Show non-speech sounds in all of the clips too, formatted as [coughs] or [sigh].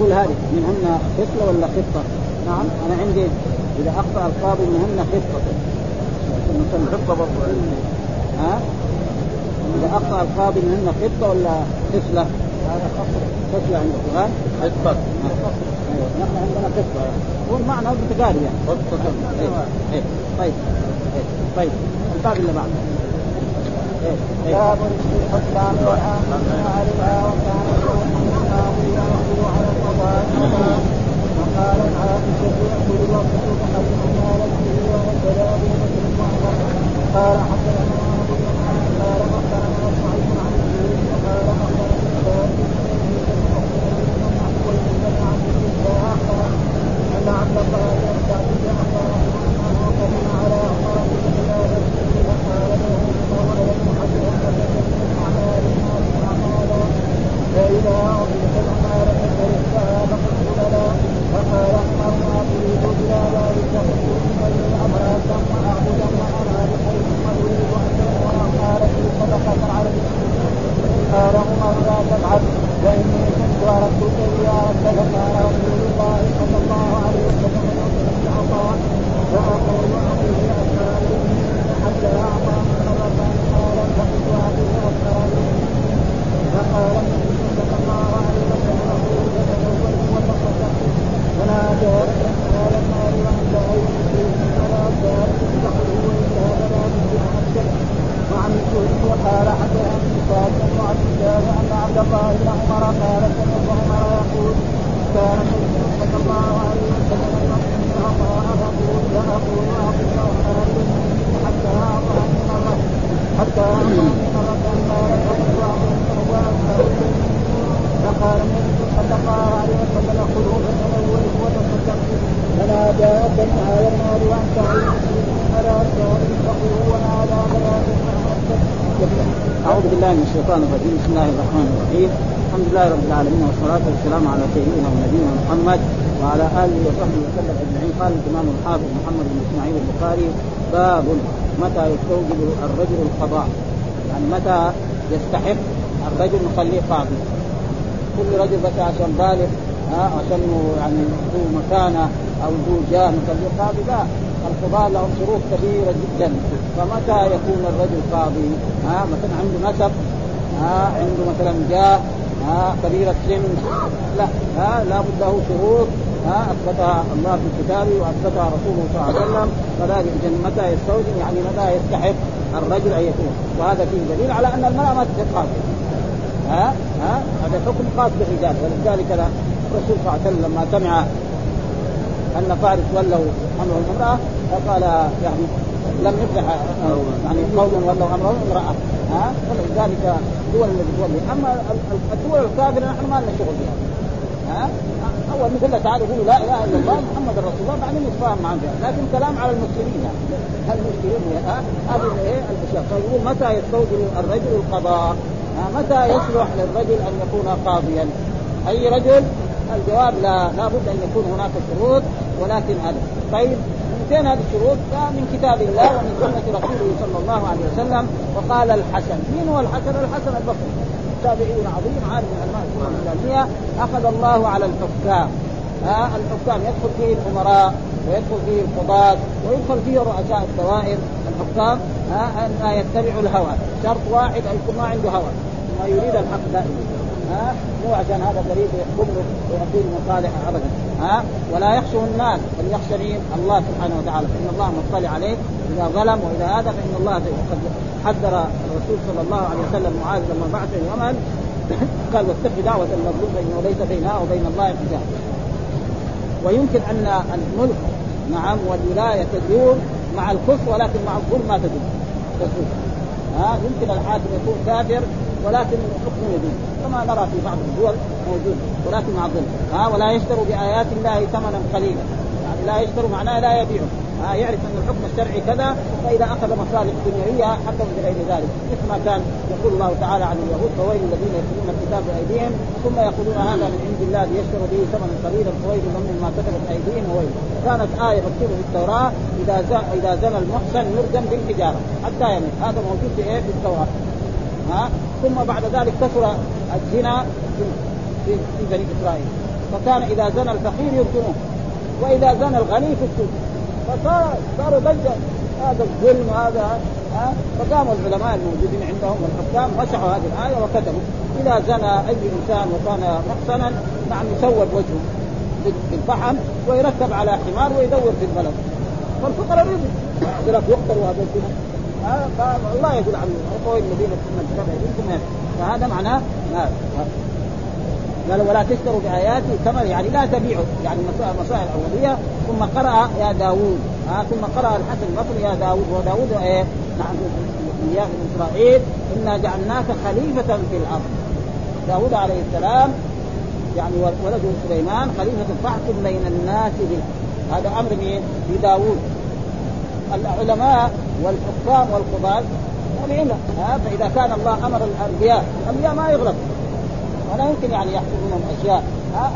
أقول هذه منهن خصله ولا خطه؟ نعم أنا عندي إذا أخطأ القاضي منهن خطه خطه برضه ها؟ إذا أخطأ القاضي منهن خطه ولا خصله؟ هذا خصله عندكم ها؟ خطه أيوه نحن عندنا خطه هو المعنى متقارب يعني خطه إيه. إيه. طيب إيه. طيب الباب اللي بعده. باب الحكام والآمنين عليها وكان القاضي يأخذ على القضاء وقال عائشة يأكل الوقت تحرم مالته وكذاب قال حدثنا قال أخبرنا سعيد عن الزهري وقال أخبرنا ثابت أن عبد الله يستعجل أخبره أنه قدم على عمر بن خلافة فقال له إنه لم يحدث من أعمال الناس أعمالا فإذا أعطيت الأعمال فكرهتها فقلت بلى فقال عمر ما تريد إلى ذلك قلت إني أبرادا وأعبدا وأنا بخير وأريد أن تكون أعمالتي صدقة عليك قال عمر لا تفعل واني كنت اردت سيارة فكان رسول الله صلى الله عليه وسلم يقول العطاء واقول اعطيه اسرار حتى اعطى مرة قال فقلت هذه اسرار فقال النبي صلى الله عليه وسلم يتزوج وتصدق ونادى قال المال وعند غير مسلم ولا ذلك تقول الا بلا بد وعن الزهري وقال حدثني سالم وعبد الله ان عبد الله بن عمر قال سمعت عمر يقول كان النبي صلى الله عليه وسلم يقول عطاء فقول فاقول اعطي عمر حتى اعطاني مره حتى اعطاني مره قال فقلت اعطيته فقال النبي صلى الله عليه وسلم خذوه فتزوجوا وتصدقوا فنادى ربنا هذا المال وانت عين فلا تتقوا ونادى فلا أعوذ بالله من الشيطان الرجيم بسم الله الرحمن الرحيم الحمد لله رب العالمين والصلاة والسلام على سيدنا ونبينا محمد وعلى آله وصحبه وسلم أجمعين. قال الإمام الحافظ محمد بن إسماعيل البخاري باب متى يستوجب الرجل القضاء. يعني متى يستحق الرجل نخليه قاضي. كل رجل بس عشان بالغ ها عشان يعني ذو مكانة أو ذو جاه نخليه قاضي. لا القضاة لهم شروط كثيرة جدا. فمتى يكون الرجل قاضي؟ ها مثلا عنده نسب ها عنده مثلا جاه ها كبير السن لا ها لابد له شروط. ها اثبتها الله في كتابه واثبتها رسوله صلى الله عليه وسلم. فذلك متى يستوجب؟ يعني متى يستحق الرجل أن يكون؟ وهذا فيه دليل على أن المرأة ما قاضيه ها ها هذا حكم خاص بالرجال. ولذلك الرسول صلى الله عليه وسلم لما سمع أن فارس ولوا أمر المرأة فقال يعني لم يفلح يعني قوم ولوا امرهم امراه ها فلذلك الدول التي تولي أما الدول الكافرة نحن ما لنا شغل بها ها؟ أول مثل تعالوا يقولوا لا إله إلا الله محمد رسول الله بعدين نتفاهم معهم لكن كلام على المسلمين يعني المسلمين ها؟ هذه إيه الأشياء. فيقول متى يستوجب الرجل القضاء؟ متى يصلح للرجل أن يكون قاضيا؟ أي رجل؟ الجواب لا لابد أن يكون هناك شروط ولكن هذا. طيب فين هذه الشروط؟ من كتاب الله ومن سنة رسوله صلى الله عليه وسلم وقال الحسن، من هو الحسن؟ الحسن البصري. تابعي عظيم عالم من الإسلامية أخذ الله على الحكام. ها الحكام يدخل فيه الأمراء ويدخل فيه القضاة ويدخل فيه رؤساء الدوائر. الحكام ها أن يتبعوا الهوى. شرط واحد ان يكون ما عنده هوى. ما يريد الحق دائما. ها مو عشان هذا قريب يحكم ويعطيه المصالح ابدا. ها ولا يخشى الناس بل يخشى؟ الله سبحانه وتعالى. فإن الله مطلع عليه. إذا ظلم وإذا هذا فإن الله قد حذر الرسول صلى الله عليه وسلم معاذ لما بعث اليمن [coughs] قال واتق دعوة المظلوم فإنه ليس بينها وبين الله حجاب. ويمكن أن الملك نعم والولاية تدور مع الكفر ولكن مع الظلم ما تدور. يمكن الحاكم يكون كافر ولكن حكمه يدور كما نرى في بعض الدول موجود ولكن مع ها ولا يشتروا بآيات الله ثمنا قليلا. يعني لا يشتروا معناه لا يبيعوا. آه يعرف أن الحكم الشرعي كذا فإذا أخذ مصالح دنيوية حكم بغير ذلك. مثل ما كان يقول الله تعالى عن اليهود فويل الذين يكتبون الكتاب بأيديهم ثم يقولون هذا من عند الله ليشتروا به ثمنا قليلا فويل لهم مما كتبت أيديهم وويل. كانت آية مكتوبة في التوراة إذا إذا زنى المحسن يرجم بالحجارة حتى يموت. هذا موجود في إيه؟ في التوراة. ها؟ ثم بعد ذلك كثر الزنا في, في, بني إسرائيل. فكان إذا زنى الفقير يرجموه وإذا زنى الغني في السوق. فصار صاروا ضجه هذا الظلم هذا ها؟ فقاموا العلماء الموجودين عندهم والحكام مسحوا هذه الآية وكتبوا. إذا زنى أي إنسان وكان محسنا نعم يسود وجهه بالفحم ويركب على حمار ويدور في البلد. فالفقراء رزق يقتلوا هذا الزنا فالله يقول عنه وقوي الذين منكم فهذا معناه قال ولا تشتروا بآياتي ثمن يعني لا تبيعوا. يعني المصائب الأولية ثم قرأ يا داوود. آه ثم قرأ الحسن البصري يا داوود. وداوود إيه؟ نعم يا إسرائيل. إنا جعلناك خليفة في الأرض. داوود عليه السلام يعني ولده سليمان خليفة فاحكم بين الناس به. هذا أمر مين؟ لداوود العلماء والحكام والقضاة تابعين ها فإذا كان الله أمر الأنبياء الأنبياء ما يغلطوا. ولا يمكن يعني يحصل منهم أشياء.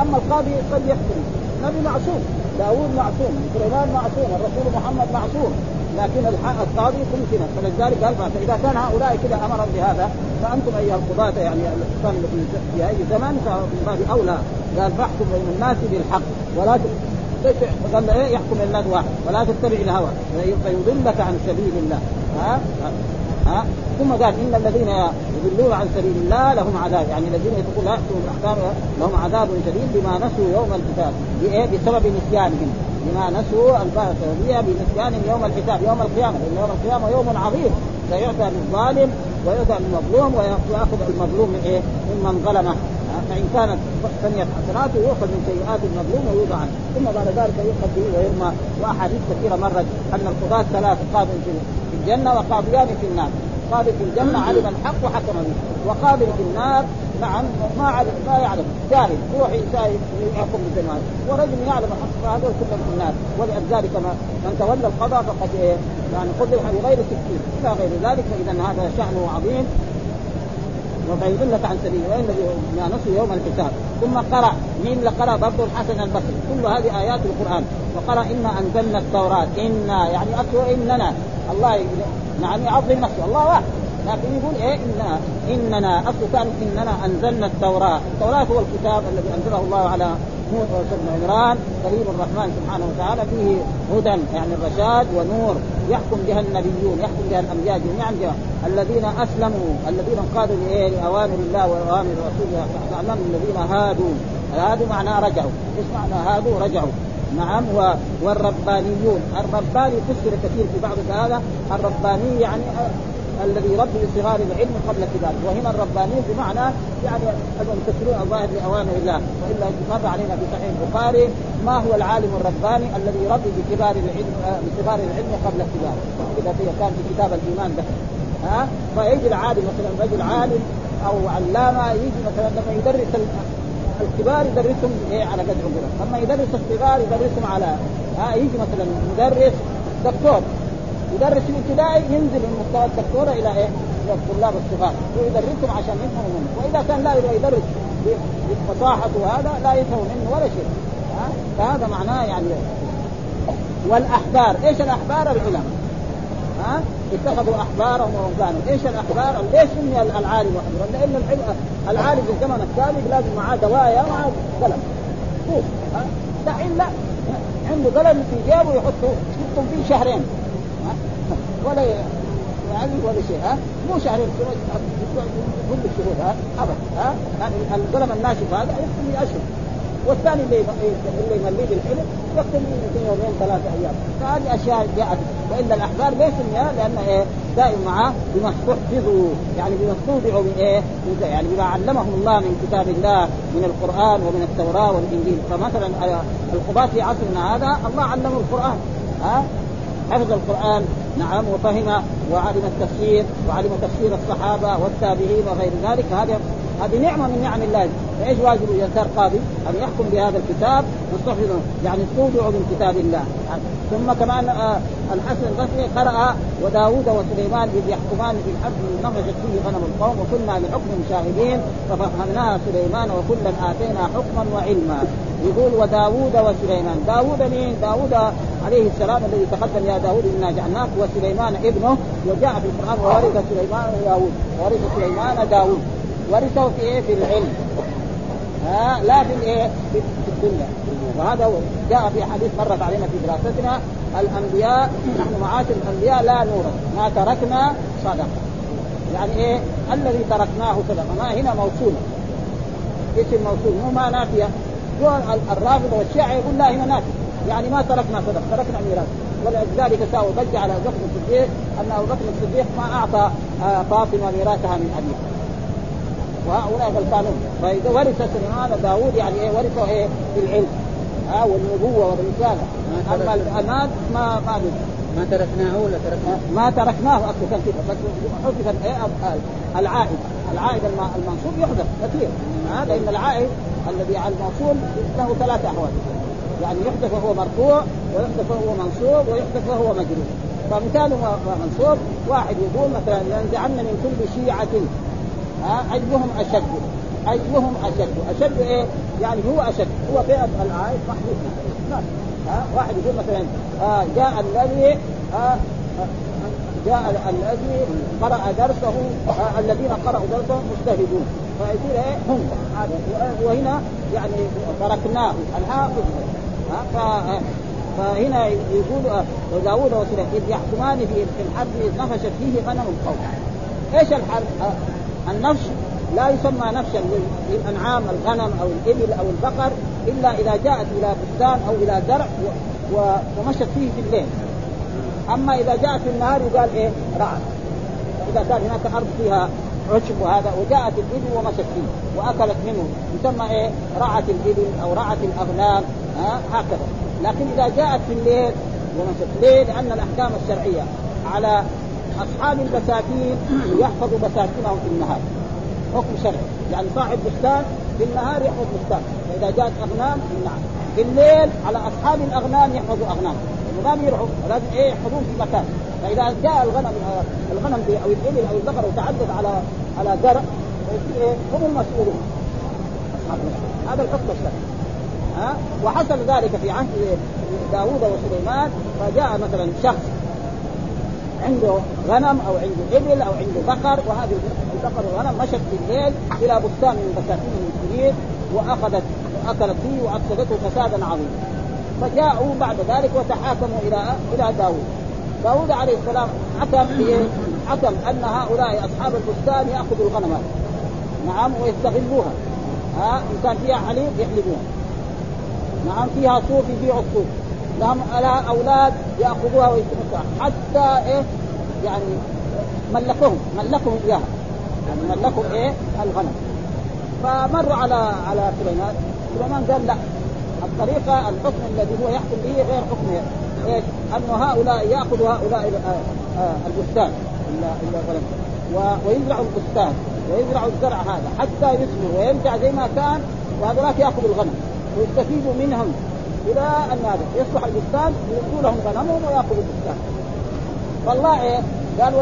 أما القاضي قد يحكم. النبي معصوم داوود معصوم سليمان معصوم الرسول محمد معصوم. لكن القاضي ممكن فلذلك قال فإذا كان هؤلاء كذا امرا بهذا فأنتم أيها القضاة يعني الحكام في أي زمن فمن باب أولى. قال فاحكم بين الناس بالحق ولا قال إيه يحكم الناس واحد ولا تتبع الهوى فيضلك عن سبيل الله. ها؟ ها؟ ثم قال إن الذين يضلون عن سبيل الله لهم عذاب يعني الذين يتقون يحكمون الأحكام لهم عذاب شديد بما نسوا يوم الحساب بإيه؟ بسبب نسيانهم. بما نسوا البعث بنسيانهم يوم الحساب يوم القيامة لأن يوم القيامة يوم عظيم. سيعطى للظالم ويعطى للمظلوم ويأخذ المظلوم من إيه؟ ممن ظلمه. فإن كانت ثانية حسناته يؤخذ من سيئات المظلوم ويوضع ثم بعد ذلك يؤخذ به ويرمى. وأحاديث كثيرة مرت أن القضاة ثلاث قاض في الجنة وقاضيان في النار. قاضي في الجنة علم الحق وحكم به. وقاضي في النار نعم ما علم ما يعلم. جاهل يروح يحكم بالجمال ورجل يعلم الحق فهذول كلهم في النار. ولذلك من تولى القضاء فقد إيه؟ يعني قدر بغير تفكير إلى غير ذلك فإذا هذا شأنه عظيم. وفيضلك عن سبيله وإن ما نسوا يوم الحساب. ثم قرأ مين قرا برضه الحسن البصري. كل هذه آيات القرآن. وقرأ إنا أنزلنا التوراة. إنا يعني اصله إننا. الله نعم يعظم نفسه الله واحد. لكن يقول إيه؟ اننا إننا. أصل كان إننا أنزلنا التوراة، التوراة هو الكتاب الذي أنزله الله على موسى بن عمران كريم الرحمن سبحانه وتعالى فيه هدى يعني الرشاد ونور يحكم بها النبيون يحكم بها الأنبياء جميعا الذين أسلموا الذين انقادوا لاوامر الله وأوامر رسوله فاعلم الذين هادوا. هادوا معناه رجعوا. إيش معنى هادوا؟ رجعوا. نعم والربانيون. الرباني فسر كثير في بعض هذا الرباني يعني الذي يربي بصغار العلم قبل كبار. وهنا الربانيين بمعنى يعني المنتصرون الظاهر لأوامر الله. وإلا مر علينا في صحيح البخاري ما هو العالم الرباني الذي يربي بكبار العلم بصغار العلم قبل الكبار إذا كان في كتاب الإيمان ده. ها؟ فيجي العالم مثلا رجل عالم أو علامة يجي مثلا لما يدرس الكبار يدرسهم إيه؟ على قدر عمرهم، اما يدرس الصغار يدرسهم على ها؟ يجي مثلا مدرس دكتور. يدرس في الابتدائي ينزل من مستوى الدكتورة إلى إيه؟ إلى الطلاب الصغار. ويدرسهم عشان يفهموا منه، وإذا كان لا يدرس بفصاحته هذا لا يفهم منه ولا شيء؟ فهذا معناه يعني والأحبار. إيش الأحبار؟ العلماء. ها؟ اتخذوا أحبارهم ورهبانهم إيش الأحبار؟ ليش سمي العالم وحده لأن العالم في الزمن السابق لازم معاه دوايا ومعاه قلم. ها؟ دحين لا. عنده قلم في جيبه يحطه يحطه فيه شهرين؟ ولا يعني ولا شيء ها؟ مو شهرين كل الشهور ها؟ ابدا ها؟ يعني القلم الناشف هذا يكتب اشهر والثاني اللي اللي يمليه بالحلم يمكن يومين ثلاثة أيام. فهذه أشياء جاءت. والا الاحبار ليس لأن إيه دائما معاه بما استحفظوا يعني بما استودعوا من إيه يعني بما علمهم الله من كتاب الله من القرآن ومن التوراة والإنجيل. فمثلا القضاة في عصرنا هذا الله علمه القرآن ها؟ حفظ القرآن. نعم وفهم وعلم التفسير وعلم تفسير الصحابة والتابعين وغير ذلك. هذا هذه نعمة من نعم الله. فإيش واجب اذا صار قاضي؟ أن يحكم بهذا الكتاب مستحفظ يعني استودع من كتاب الله. ثم كمان آه الحسن البصري قرأ وداوود وسليمان إذ يحكمان في الحرب نضجت فيه غنم القوم وكنا لحكم شاهدين ففهمناها سليمان وكلا آتينا حكما وعلما. يقول وداوود وسليمان داوود مين؟ داوود عليه السلام الذي تقدم يا داوود إنا جعلناك وسليمان ابنه. وجاء في القرآن وورث سليمان داوود ورث سليمان داوود ورثه في إيه؟ في العلم. ها لا في الإيه؟ الدنيا وهذا هو جاء في حديث مرت علينا في دراستنا الأنبياء نحن معاشر الأنبياء لا نورث ما تركنا صدقة. يعني إيه؟ الذي تركناه صدقة. ما هنا موصول. اسم موصول مو ما نافية. الرافضه والشيعة يقول لا هنا نافية. يعني ما تركنا صدقة تركنا ميراث ولذلك ساووا ضج على أبو بكر الصديق أن أبو بكر الصديق ما أعطى فاطمة ميراثها من ابيها وهؤلاء غلطانون فإذا ورث سليمان داوود يعني إيه ورثه إيه بالعلم ها آه والنبوة والرسالة. أما الاماد ما ما ما تركناه ولا تركناه؟ ما تركناه أصلا كان كده. بس حذف إيه العائد. العائد المنصوب يحذف كثير. هذا ان العائد الذي على الموصول له ثلاث أحوال. يعني يحذف وهو مرفوع ويحذف وهو منصوب ويحذف وهو مجرور. فمثال منصوب واحد يقول مثلا لنزعن من كل شيعة ها؟ ايهم أشد. ايهم أشد. أشد إيه؟ يعني هو أشد. هو فئة العائد محدود ها؟ واحد يقول مثلا آه جاء الذي آه جاء الذي قرأ درسه آه الذين قرأوا درسه مجتهدون. فيصير إيه؟ هم. وهنا يعني تركناه. الحاء ها؟ فهنا يقول داوود وسليمان إذ يحكمان في الحرب إذ نفشت فيه غنم القوم. إيش الحرب؟ النفش لا يسمى نفشا للأنعام الغنم أو الإبل أو البقر إلا إذا جاءت إلى بستان أو إلى زرع ومشت فيه في الليل. أما إذا جاءت في النهار يقال إيه؟ رعد إذا كان هناك أرض فيها عشب وهذا وجاءت الإبل ومشت فيه وأكلت منه. يسمى إيه؟ رعت الإبل أو رعت الاغنام ها؟ هكذا. لكن إذا جاءت في الليل ومشت ليه؟ لأن الأحكام الشرعية على أصحاب البساتين يحفظوا بساتينهم في النهار. حكم شرعي. يعني صاحب بستان في النهار يحفظ بستان. فإذا جاءت اغنام نعم في الليل على أصحاب الأغنام يحفظوا أغنام. ما بيرعوا لازم إيه؟ يحفظون في مكان. فإذا جاء الغنم الغنم أو الإبل أو البقر وتعدد على على زرع إيه؟ هم المسؤولون أصحاب هذا الحكم الشرعي. ها؟ وحصل ذلك في عهد داوود وسليمان. فجاء مثلا شخص عنده غنم أو عنده إبل أو عنده بقر وهذه البقر والغنم مشت في الليل إلى بستان من بساتين المسلمين وأخذت وأكلت فيه وأفسدته فسادا عظيما. فجاءوا بعد ذلك وتحاكموا إلى إلى داوود. داوود عليه السلام حكم حكم أن هؤلاء أصحاب البستان يأخذوا الغنم نعم ويستغلوها. ها ان كان فيها حليب يحلبوها. نعم فيها صوف يبيعوا الصوف. لهم لها أولاد يأخذوها ويستمتعوا حتى إيه؟ يعني ملكوهم ملكهم إياها. يعني ملكهم إيه؟ الغنم. فمروا على على سليمان. سليمان قال لا الطريقة الحكم الذي هو يحكم به غير حكم إيش؟ انه هؤلاء يأخذوا هؤلاء البستان. الغنم ويزرعوا البستان. ويزرعوا الزرع هذا. حتى يثمر ويرجع زي ما كان وهذولاك يأخذوا الغنم. ويستفيدوا منهم. إلى أن هذا يصبح البستان يؤتوا لهم غنمهم ويأخذوا البستان فالله إيه؟ قال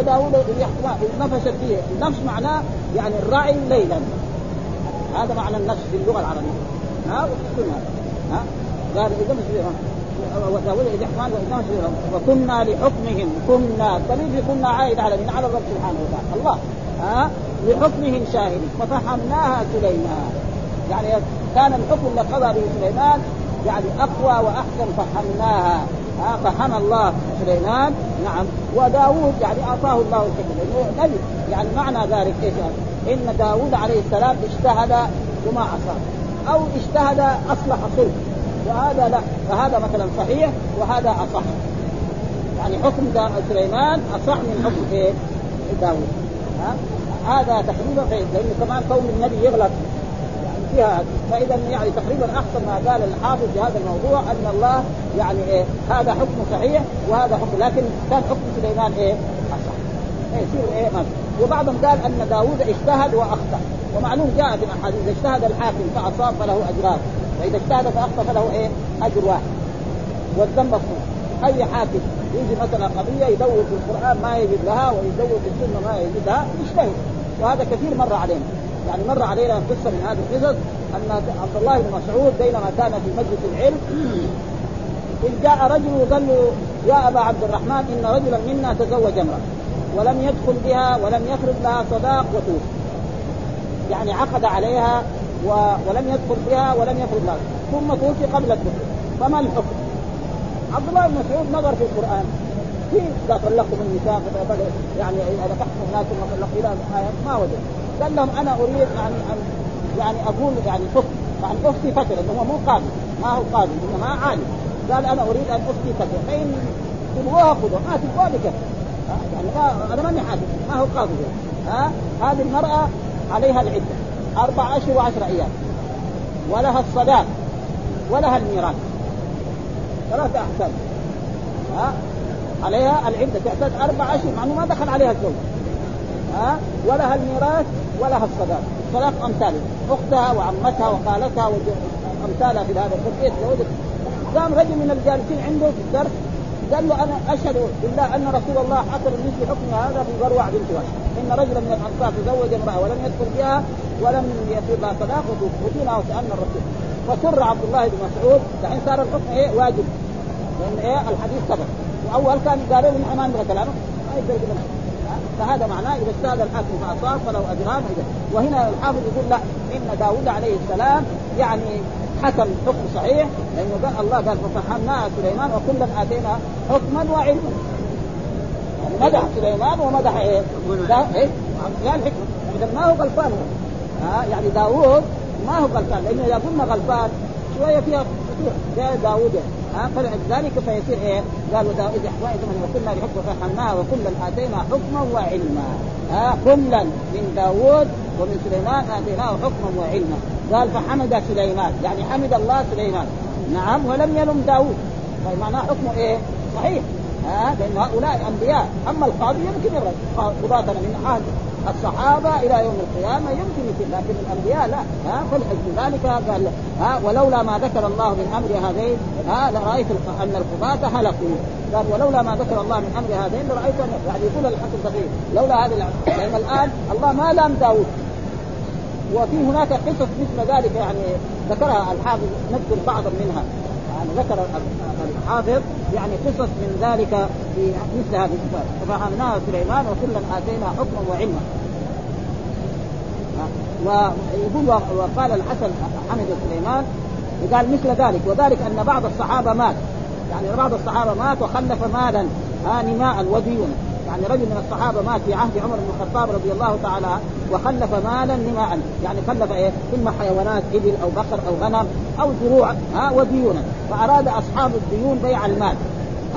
يحكم نفشت فيه النفس معناه يعني الراعي ليلا. هذا معنى النفس في اللغة العربية. ها؟ السنة. ها؟ قال إذا مش داوود إذ يحكمان وإنهم شريرهم وكنا لحكمهم كنا الضمير كنا عائد على من على الرب سبحانه وتعالى. الله. ها؟ لحكمهم شاهدين. ففهمناها سليمان. يعني كان الحكم اللي قضى به سليمان يعني أقوى وأحسن فهمناها. ها فهم الله سليمان. نعم. وداوود يعني أعطاه الله الحكم لأنه نبي يعني معنى ذلك إيش؟ إن داوود عليه السلام اجتهد وما أصاب. أو اجتهد أصلح صلح. وهذا لا. فهذا مثلا صحيح وهذا أصح. يعني حكم سليمان أصح من حكم إيه؟ داوود ها؟ هذا تقريبا لأنه كمان كون النبي يغلط. فيها فإذا يعني تقريبا احسن ما قال الحافظ في هذا الموضوع أن الله يعني إيه هذا حكم صحيح وهذا حكم لكن كان حكم سليمان إيه؟ أصح. إيه يصير إيه ما وبعضهم قال أن داوود اجتهد وأخطأ. ومعلوم جاء في الأحاديث اجتهد الحاكم فأصاب فله اجران واذا اجتهد فأخطأ فله إيه؟ أجر واحد. والذنب أي حاكم يجي مثلا قضية يدور في القرآن ما يجد لها ويدور في السنة ما يجدها يجتهد. وهذا كثير مر علينا. يعني مر علينا قصة من هذه القصص أن عبد الله بن مسعود بينما كان في مجلس العلم إذ جاء رجل وقال له يا أبا عبد الرحمن إن رجلا منا تزوج امرأة ولم يدخل بها ولم يفرض لها صداق وتوفي. يعني عقد عليها و... ولم يدخل بها ولم يفرض لها ثم توفي قبل الدخول. فما الحكم؟ عبد الله بن مسعود نظر في القرآن. في إذا طلقتم النساء يعني اذا نكحتم الناس ثم إلى آيات ما وجد قال لهم أنا أريد يعني ان يعني أقول يعني حكم يعني افتي فترة هو مو قاضي ما هو قاضي انما عالم قال أنا أريد أن افتي فترة. فإن تبغوها خذوها. ما تبغوها بكفر يعني ما أنا ماني حاكم. ما هو قاضي ها؟ هذه المرأة عليها العدة. أربع اشهر وعشر أيام ولها الصداق ولها الميراث. ثلاثة أحكام ها؟ عليها العدة. تعتد أربع أشهر مع ما دخل عليها الزوج. ها؟ ولها الميراث. ولها الصداق. الصداق أمثال أختها وعمتها وخالتها وأمثالها في هذا البيت زوجت قام رجل من الجالسين عنده في الدرس قال له أنا أشهد بالله أن رسول الله حكم مثل حكم هذا في بروع بنت إن رجلا من الأنصار تزوج امرأة ولم يدخل بها ولم يكن لها صداق ودينها وسألنا الرسول. فسر عبد الله بن مسعود دحين صار الحكم إيه؟ واجب. لأن إيه؟ الحديث سبق. وأول كان قالوا نحن ما نبغى كلامه ما يقدر فهذا معناه إذا اجتهد الحاكم فأصاب فله أجران وهنا الحافظ يقول لا إن داوود عليه السلام يعني حكم حكم صحيح لأنه قال الله قال ففهمناها سليمان وكلا آتينا حكما وعلما. يعني مدح سليمان ومدح إيه؟ دا إيه؟ لا الحكمة. اذا ما هو غلطان ها يعني داوود ما هو غلطان لأنه إذا قلنا غلطان شوية فيها داوود ها فلذلك فيصير إيه؟ قالوا داوود احوائي من وكنا لحكم ففهمناها وكلا آتينا حكما وعلما. ها كلا من داوود ومن سليمان آتيناه حكما وعلما. قال فحمد سليمان يعني حمد الله سليمان. نعم ولم يلم داوود طيب معناه حكمه إيه؟ صحيح. ها؟ لأن هؤلاء انبياء أما القاضي يمكن يغلط قضاتنا من عهد الصحابة إلى يوم القيامة يمكن يصير لكن الأنبياء لا ها؟ فلذلك قال ها؟ ولولا ما ذكر الله من أمر هذين ها؟ لرأيت أن القضاة هلكوا. قال ولولا ما ذكر الله من أمر هذين لرأيت يعني يقول الحسن البصري لولا هذه لأن الآن الله ما لام داوود وفي هناك قصص مثل ذلك يعني ذكرها الحافظ نذكر بعضا منها. يعني ذكر الحافظ يعني قصص من ذلك في مثل هذه الصفات ففهمناها سليمان وكلا آتينا حكما وعلما. ويقول وقال الحسن حمد سليمان قال مثل ذلك. وذلك أن بعض الصحابة مات. يعني بعض الصحابة مات وخلف مالا آه نماء وديونا يعني رجل من الصحابة مات في عهد عمر بن الخطاب رضي الله تعالى وخلف مالا نماء يعني خلف إيه؟ إما حيوانات إبل أو بقر أو غنم أو زروع ها وديونا. فأراد أصحاب الديون بيع المال.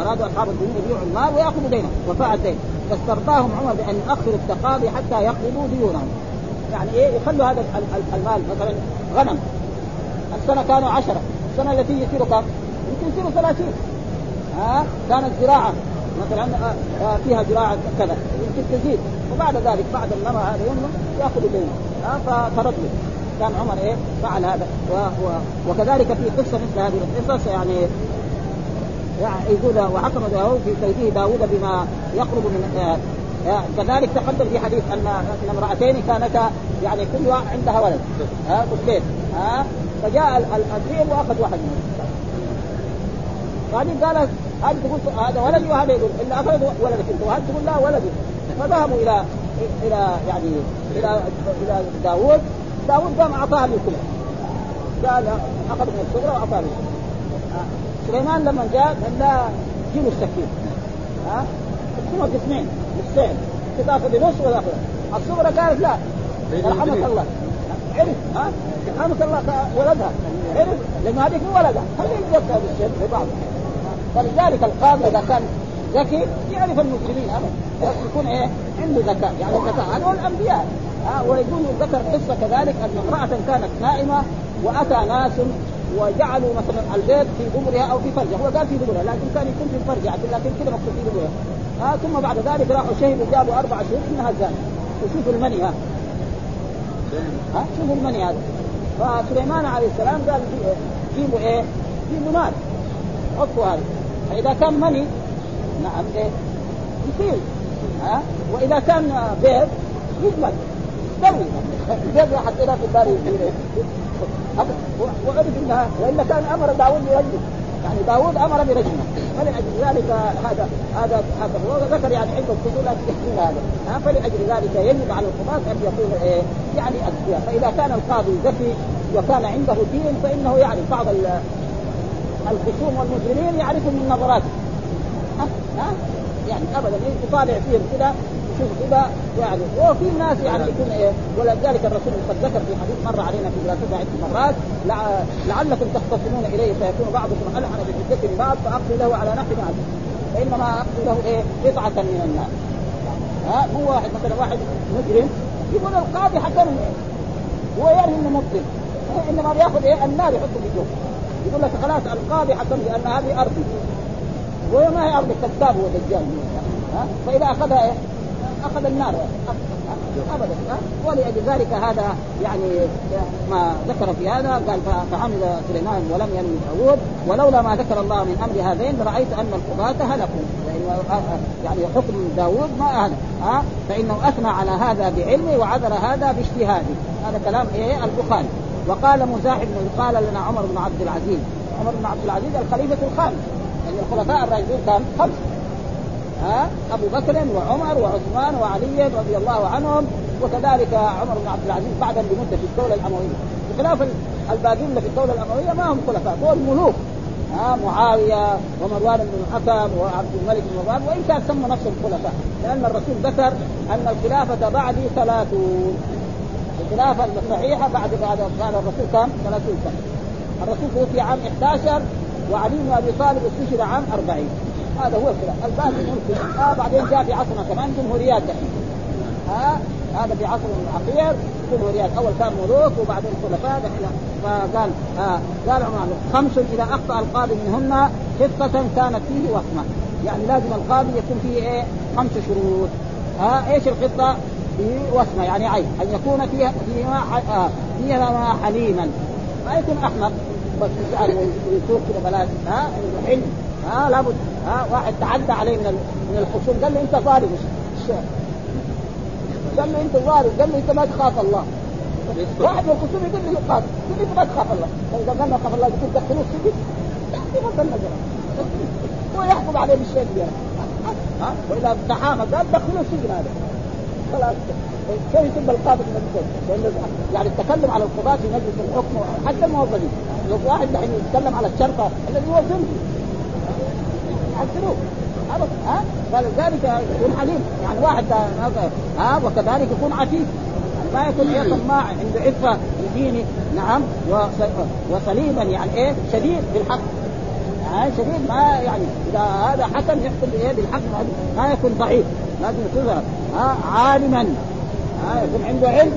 ارادوا أصحاب الديون يبيعوا المال ويأخذوا دينهم. وفاء الدين فاسترضاهم عمر بأن يؤخروا التقاضي حتى يقبضوا ديونهم. يعني إيه؟ يخلوا هذا المال مثلا غنم. السنة كانوا عشرة. السنة التي يصيروا كم؟ يمكن يصيروا ثلاثين. ها؟ كانت زراعة. مثلا فيها زراعه كذا. يمكن تزيد وبعد ذلك بعد النمى هذا يوم يأخذ دينه فترد كان عمر إيه؟ فعل هذا. و و وكذلك في قصة مثل هذه القصص يعني يعني يقول وحكم داوود في كيده داوود بما يقرب من آه كذلك تقدم في حديث أن أن امرأتين كانتا يعني كل عندها ولد. ها طفلين ها فجاء الذئب وأخذ واحد منهم. هذه قالت هذه تقول هذا ولدي وهذا يقول إلا اخرج ولدك. انت وهذه تقول لا ولدي. فذهبوا إلى إلى يعني إلى إلى داوود. داوود قام اعطاها لكل. قال أخذ من الصغرى واعطاها سليمان لما جاء قال لا جيبوا السكين. ها اقسمها قسمين نصين تاخذ بنص والاخر الصغرى قالت لا. رحمك الله. عرف ها؟ رحمك الله ولدها. عرف؟ لأنه هذيك مو ولدها. خليه يتذكر بالشيء لبعض فلذلك القاضي إذا كان ذكي يعرف المسلمين ابدا. يكون إيه؟ عنده ذكاء. يعني الذكاء هذا هو الأنبياء. ها؟ ويقول ذكر قصة كذلك أن امرأة كانت نائمة وأتى ناس وجعلوا مثلا البيت في دبرها أو في فرجها. هو قال في دبرها لكن كان يكون في فرجها لكن كذا مكتوب في دبرها ها؟ ثم بعد ذلك راحوا شهدوا جابوا أربع شهور إنها زانية. وشوفوا المني ها ها؟ شوفوا المني هذا. فسليمان عليه السلام قال جيبوا إيه؟ جيبوا نار حطوا هذا. فإذا كان مني نعم إيه؟ يصير. ها؟ وإذا كان بيض يجمد يستوي البيض حطيناه في الدار وعرف انها وإلا كان أمر داوود برجمه يعني داوود أمر برجمه فلأجل ذلك هذا هذا هذا هو. ذكر يعني عنده فضولات يحمل هذا. ها فلأجل ذلك يجب على القضاة أن يكون إيه يعني أذكياء. فإذا كان القاضي ذكي وكان عنده دين فإنه يعرف بعض الخصوم والمجرمين يعرفوا من نظراته. ها؟ ها؟ يعني ابدا يطالع فيهم كذا يشوف كذا يعني وفي ناس يعني يكون إيه؟ ولذلك الرسول قد ذكر في حديث مر علينا في دراسته عده مرات لعلكم تختصمون إليه فيكون بعضكم ألحن بالحجة لبعض فأقضي له على نحو بعض فانما أقضي له إيه؟ قطعة من الناس. ها؟ مو واحد مثلا واحد مجرم يقول القاضي حكمني هو يرى انه مظلم إنما بيأخذ إيه؟ النار يحطه في جوفه يقول لك خلاص القاضي حكم لأن هذه ارضي وهي ما هي أرض؟ كذاب ودجال ها؟ فإذا أخذها إيه؟ أخذ النار. ابدا ولأجل ذلك هذا يعني ما ذكر في هذا قال فحمد سليمان ولم ينم داوود ولولا ما ذكر الله من أمر هذين لرأيت أن القضاة هلكوا. لأنه يعني حكم داوود ما هلك ها؟ فإنه أثنى على هذا بعلمه وعذر هذا باجتهاده. هذا كلام إيه؟ البخاري. وقال مزاحم قال لنا عمر بن عبد العزيز. عمر بن عبد العزيز الخليفة الخامس. يعني الخلفاء الراشدين كان خمس ها؟ أبو بكر وعمر وعثمان وعلي رضي الله عنهم وكذلك عمر بن عبد العزيز بعد بمده في الدولة الأموية. بخلاف الباقين اللي في الدولة الأموية ما هم خلفاء دول ملوك. ها؟ معاوية ومروان بن الحكم وعبد الملك بن مروان وإن كان سموا نفسهم خلفاء. لأن الرسول ذكر أن الخلافة بعدي ثلاثون. الخلافة الصحيحة بعد بعد بعد الرسول كم 30 سنة. الرسول توفي عام 11 وعلي بن أبي طالب استشهد عام 40 هذا هو الخلاف. الباقي ممكن. آه بعدين جاء في عصرنا كمان جمهوريات دحين ها آه هذا في عصر الاخير جمهوريات أول كان ملوك وبعدين خلفاء فقال آه قال عمر خمس اذا أخطأ القاضي منهن خطة كانت فيه وصمه يعني لازم القاضي يكون فيه إيه؟ خمس شروط. ها آه إيش الخطة؟ وصمه يعني عين. أن يكون فيها فيها آه فيها حليما. ما يكون أحمق. بس ويسوق كذا بلاش. ها حلم ها لابد. ها واحد تعدى عليه من من الخصوم قال له انت ظالم قال له انت ظالم قال له انت ما تخاف الله. واحد من الخصوم يقول له يقاتل يقول انت ما تخاف الله. فاذا قال له خاف الله يقول دخلوه السجن. النظر هو يحكم عليه بالشيء يعني ها؟ وإذا تحامى قال دخلوه السجن هذا. خلاص. كيف يسب القاضي في مجلس يعني التكلم على القضاة في مجلس الحكم حتى الموظفين. لو واحد دحين يتكلم على الشرطة الذي هو يحسنوه ها؟ فلذلك يكون حليم يعني واحد ها؟ وكذلك يكون عفيف ما يكون إيه طماع عنده عفة ديني نعم. وسليما يعني إيه؟ شديد بالحق. يعني شديد ما يعني إذا هذا حكم يحكم بإيه؟ بالحق. ما يكون ضعيف. لازم يكون ها؟ عالما. ها؟ يكون عنده علم.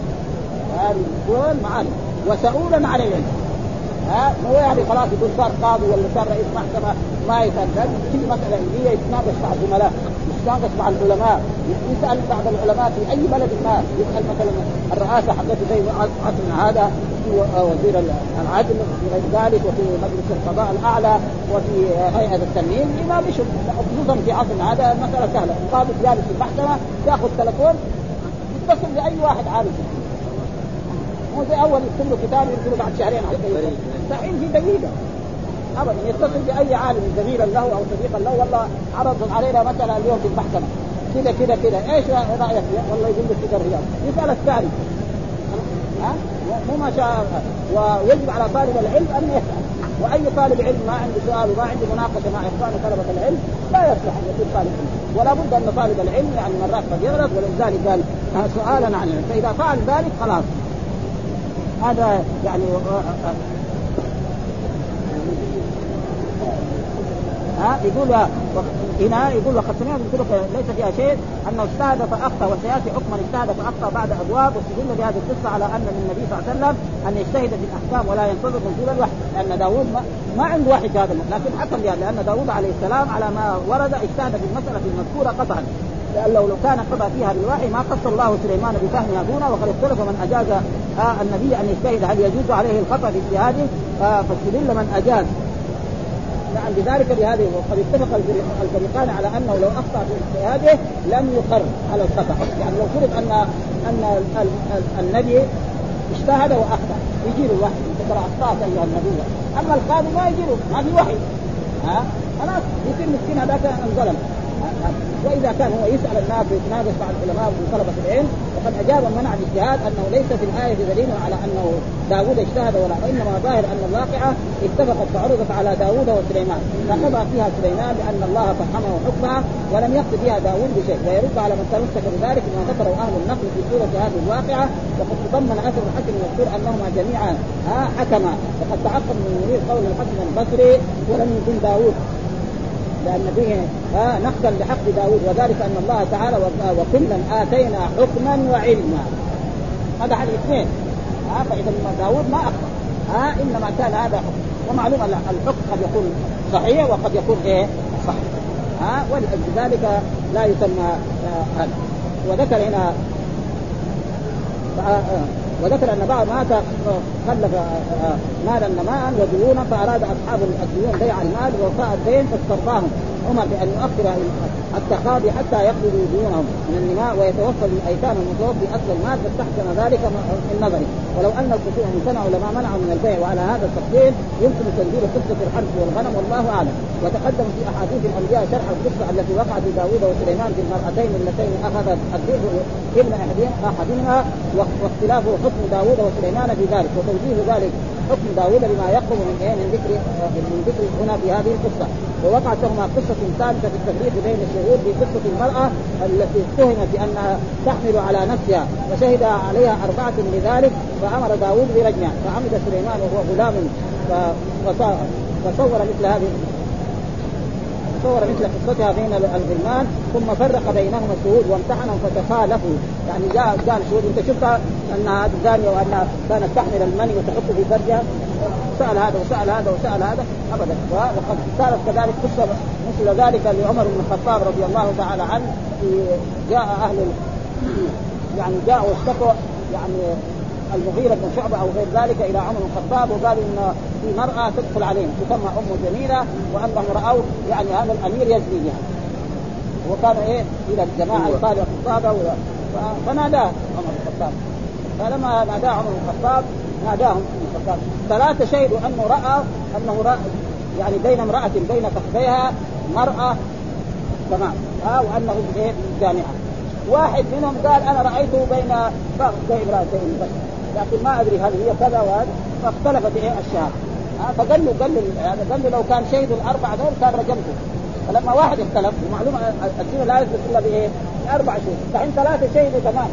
يكون معالم وسؤولا على العلم. ها مو يعني خلاص يقول صار قاضي ولا صار رئيس محكمة ما يسال تجي مسألة علميه يتناقش مع الزملاء يتناقش مع العلماء. يسأل بعض العلماء في أي بلد ما. يسأل مثلا الرئاسة حقته زي عصرنا هذا وزير العدل وفي غير ذلك وفي مجلس القضاء الأعلى وفي هيئة التنميم ما بيشوف. خصوصا في عصرنا هذا مسألة سهلة. القاضي جالس في المحكمة ياخذ تلفون يتصل بأي واحد عالم مو زي اول يكتب له كتاب يرسله بعد شهرين على الدليل دحين في دقيقة. ابدا. يتصل بأي عالم زميلا له أو صديقا له والله عرض علينا مثلا اليوم في المحكمة. كذا كذا كذا. إيش رأيك؟ والله يقول لك كذا رياض يسأل الثاني. ها؟ مو ما شاء ويجب على طالب العلم أن يسأل. وأي طالب علم ما عنده سؤال وما عنده مناقشة مع إخوان طلبة العلم لا يصلح أن يكون طالب علم. ولا بد أن طالب العلم يعني مرات قد يغلط ولذلك قال سؤالا عن العلم. فإذا فعل ذلك خلاص. هذا يعني ها يقول هنا يقول وقد سمعت من ليس فيها شيء انه اجتهد فأخطأ وسياتي حكما اجتهد فأخطأ بعد أبواب واستدل بهذه القصة على أن للنبي صلى الله عليه وسلم أن يجتهد في الأحكام ولا ينتظر نزول الوحي لأن داوود ما, ما عنده وحي في هذا لكن حكم بها لأن داوود عليه السلام على ما ورد اجتهد في المسألة المذكورة قطعا. لأن لو كان قضى فيها بالوحي ما قص الله سليمان بفهمها دونه وقد اختلف من أجاز آه النبي أن يجتهد هل يجوز عليه الخطا في اجتهاده آه فاستدل من أجاز. نعم بذلك بهذه وقد اتفق الفريقان على أنه لو أخطأ في اجتهاده لم يقر على الخطأ، يعني لو فرض ان أن النبي اجتهد وأخطأ يجيب الوحي ترى اخطات أيها النبي. أما القاضي ما يجيبه ما في وحي. ها؟ خلاص يصير مسكين هذاك انظلم وإذا كان هو يسأل الناس ويتناقش مع العلماء ومن طلبه العلم وقد أجاب منع الاجتهاد أنه ليس في الآية دليل على أنه داوود اجتهد ولا وإنما ظاهر أن الواقعة اتفقت فعرضت على داوود وسليمان. فقضى فيها سليمان لأن الله فهمه حكمها ولم يقض فيها داوود بشيء ويرد على من تمسك بذلك ما ذكره أهل النقل في سوره هذه الواقعة وقد تضمن أثر الحكم المذكور أنهما جميعا حكما. وقد تعقب من منير قول الحسن البصري ولم يكن داوود لأن فيه آه نقدا لحق داود وذلك أن الله تعالى وكلا آتينا حكما وعلما. هذا حديث اثنين. آه فإذا داود ما أخطأ. آه إنما كان هذا حكم. ومعلوم الحكم قد يكون صحيح وقد يكون إيه؟ صح ها آه ولأجل ذلك لا يسمى هذا. آه وذكر هنا وذكر أن بعض مات خلف مالا نماء وديونا فأراد أصحاب الديون بيع المال ووفاء الدين فاسترضاهم. عمر بأن يؤخر التقاضي حتى يقبضوا ديونهم من النماء ويتوفى الأيتام المتوفي أصل المال فاستحسن ذلك من نظره ولو أن الخصوم امتنعوا لما منعوا من البيع وعلى هذا التقدير يمكن تنزيل قصة الحرث والغنم والله أعلم. وتقدم في أحاديث الأنبياء شرح القصة التي وقعت داوود وسليمان في المرأتين اللتين أخذت الذئب ابن احدهما واختلاف حكم داوود وسليمان في ذلك وتوجيه ذلك. حكم داوود بما يقرب من إيه؟ من ذكر من ذكر هنا في هذه القصة. ووقعت لهما قصة ثالثه في التفريق بين الشهود في قصة المرأة التي اتهمت بأنها تحمل على نفسها وشهد عليها أربعة لذلك فأمر داوود برجمها فعمد سليمان وهو غلام فصور مثل هذه صور مثل قصتها بين الغلمان ثم فرق بينهما الشهود وامتحنهم فتخالفوا. يعني جاء قال شهود. انت شفت انها زانيه وانها كانت تحمل المني وتحط في فرجها سأل هذا وسأل هذا وسأل هذا. ابدا. وقد صارت كذلك قصة مثل ذلك لعمر بن الخطاب رضي الله تعالى عنه جاء أهل يعني جاءوا واشتكوا يعني المغيرة بن شعبة أو غير ذلك إلى عمر بن الخطاب وقالوا إن في مرأة تدخل عليهم تسمى أم جميلة وأنهم رأوا يعني هذا الأمير يزني بها. وكان إيه؟ إلى الجماعة يقال الخطابة فناداه عمر بن الخطاب. فلما ناداه عمر بن الخطاب ناداهم بن الخطاب. ثلاثة شهدوا أنه رأى أنه رأى يعني بين امرأة بين كفيها مرأة تمام ها وأنه إيه؟ جامعة. واحد منهم قال أنا رأيته بين فخذ امرأتين بس. لكن ما أدري هل هي كذا وهذا. فاختلفت إيه الشهادة. آه فقال له قال له يعني قال له لو كان شهد الاربعه دول كان رجمته. فلما واحد اختلف ومعلوم الدين لا يثبت إلا بإيه؟ أربع شهود. فان ثلاثة شهدوا تمام.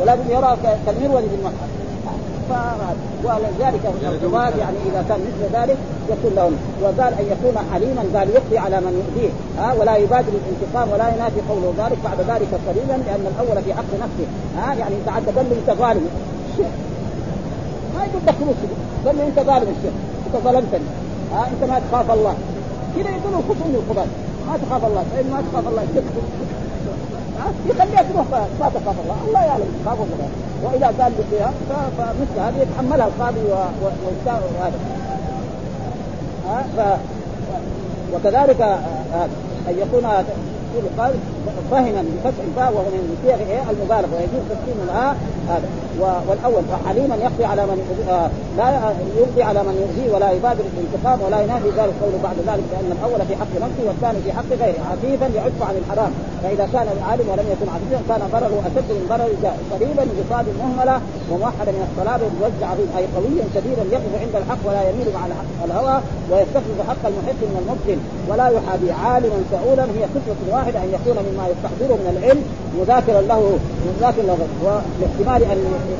ولازم يرى كالمرود في المصحف ولذلك القضاة يعني إذا كان مثل ذلك يكون لهم وقال أن يكون حليما قال يقضي على من يؤذيه. ها ولا يبادر الانتقام ولا ينافي قوله ذلك. بعد ذلك قليلا لأن الأول في حق نفسه. ها يعني انت عاد قال له انت ظالم ما يقول فلوس قال له أنت ظالم الشيخ أنت ظلمتني. ها أنت ما تخاف الله. كذا يقولوا خصوم القضاة ما تخاف الله. فإن ما تخاف الله. [laughs] يخليها تروح ما تخاف الله. الله يعلم. تخاف لا وإذا قال فيها فمثل هذه يتحملها القاضي وهذا. ها ف وكذلك أن يكون يقول قال فهما بفتح الفاء وهو من صيغ إيه؟ المبالغة ويجوز تسكين الهاء هذا. والأول وحليما يقضي على من آه لا يقضي على من يؤذيه ولا يبادر الانتقام ولا ينافي ذلك قوله بعد ذلك بان الأول في حق نفسه والثاني في حق غيره. عفيفا يعف عن الحرام. فإذا كان العالم ولم يكن عفيفا كان ضرره أشد من ضرر الجاهل قريبا بصاد مهمله وموحدا من الصلاة بوجه عظيم أي قويا كبيرا يقف عند الحق ولا يميل مع الهوى ويستخلص حق المحب من المبطل. ولا يحابي عالما سؤولا هي صفة واحدة أن يكون مما يستحضره من العلم مذاكرا له مذاكرا له والاحتمال أن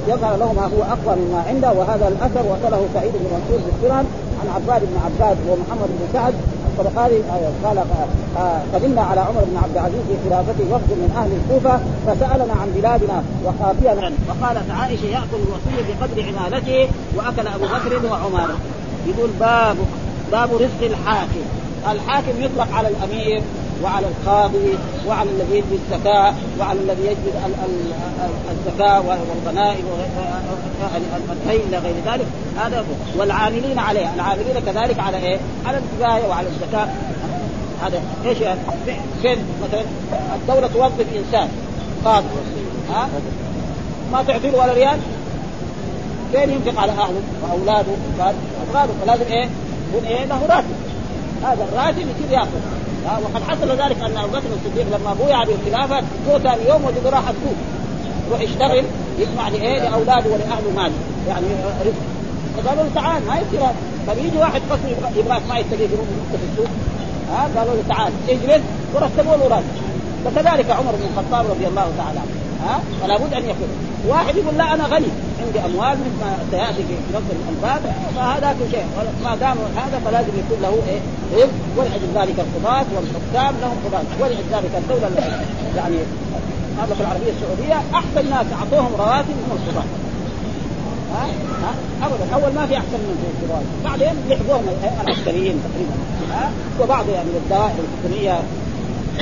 يظهر له ما هو أقوى مما عنده. وهذا الأثر وصله سعيد بن منصور بالسنن عن عباد بن عباد ومحمد بن سعد. الطبقاني قال قدمنا على عمر بن عبد العزيز في خلافته وفد من أهل الكوفة فسألنا عن بلادنا وخافينا وقالت عائشة يأكل الوصي بقدر عمالته وأكل أبو بكر وعمر. يقول باب باب رزق الحاكم. الحاكم يطلق على الأمير وعلى القاضي وعلى الذي يجزي الزكاة وعلى الذي يجزي الزكاة والغنائم الكيل إلى غير ذلك. هذا والعاملين عليه. العاملين كذلك على إيه؟ على الزكاة وعلى الزكاة. هذا إيش يعني؟ فين مثلا؟ الدولة توظف إنسان قاضي. ها؟ ما تعطي له ولا ريال؟ فين ينفق على أهله وأولاده وأبغاده فلازم إيه؟ يكون إيه؟ له راتب. هذا الراتب يصير يأخذ. وقد حصل ذلك أن أبو بكر الصديق لما بويع بالخلافة هو ثاني يوم وجد راح السوق يروح يشتغل يجمع لإيه؟ لأولاده ولاهله مال يعني رزق. فقالوا له تعال ما يصير. فبيجي واحد قصر يبغاك ما يستطيع يروح في السوق. ها قالوا له تعال. اجلس ورتبوا له راتب فكذلك عمر بن الخطاب رضي الله تعالى عنه. ها؟ فلا بد أن يكون. واحد يقول لا أنا غني. عندي أموال مثل ما سيأتي في نص الأنفاق. فهذا كل شيء. ما دام هذا فلازم يكون له إيه؟ رزق. ولأجل ذلك القضاة والحكام لهم قضاة. ولأجل ذلك الدولة يعني المملكة العربية السعودية. أحسن ناس أعطوهم رواتب هم القضاة. ها؟ ها؟ ابدا. أول ما في أحسن من القضاة. بعدين لحقوهم العسكريين تقريبا. ها؟ وبعض يعني الدوائر الحكوميه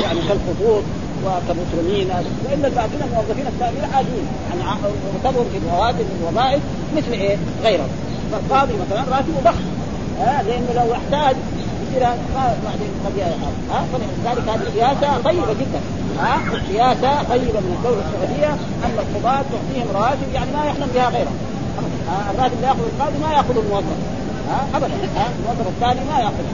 يعني كالخطوط. وكمسلمين. وإن الباقين الموظفين السابقين عاديين يعني يعتبروا في الرواتب الوظائف مثل إيه؟ غيرهم. فالقاضي مثلا راتبه ضخم ها لأنه لو احتاج يصير بعدين قد ها فلذلك هذه سياسة طيبة جدا. ها سياسة طيبة من الدولة السعودية. ان القضاة تعطيهم رواتب يعني ما يحلم بها غيرهم. الراتب اللي يأخذ القاضي ما ياخذ الموظف. ها ابدا. ها الموظف الثاني ما ياخذ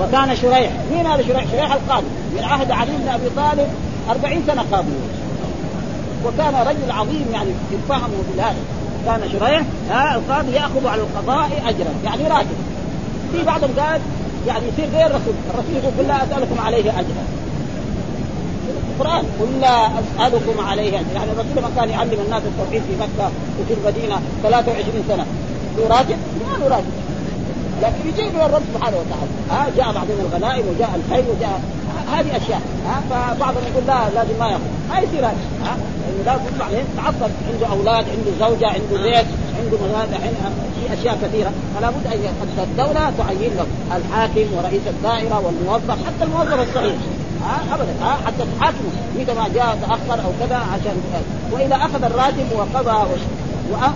وكان شريح. مين هذا شريح؟ شريح القاضي. من عهد علي بن أبي طالب 40 سنة قاضي وكان رجل عظيم يعني في الفهم وفي هذا كان شريح ها القاضي يأخذ على القضاء أجرا يعني راتب في بعضهم قال يعني يصير غير الرسول الرسول يقول قل لا أسألكم عليه أجرا. القرآن قل لا أسألكم عليه أجرا. يعني الرسول لما كان يعلم الناس التوحيد في مكة وفي المدينة 23 سنة له راتب؟ ما له راتب لكن يجي من الرب سبحانه وتعالى. ها جاء بعدين الغنائم وجاء الخير وجاء هذه أشياء ها؟ فبعضهم يقول لا لازم ما ياخذ ما يصير هذا ها؟ لأنه لازم بعدين تعصب. عنده أولاد عنده زوجة عنده بيت عنده مزارع في أشياء كثيرة. فلا بد أن الدولة تعين له الحاكم ورئيس الدائرة والموظف حتى الموظف الصغير ها؟ ابدا ها؟ حتى تحاكمه اذا ما جاء تأخر أو كذا عشان وإذا أخذ الراتب وقضى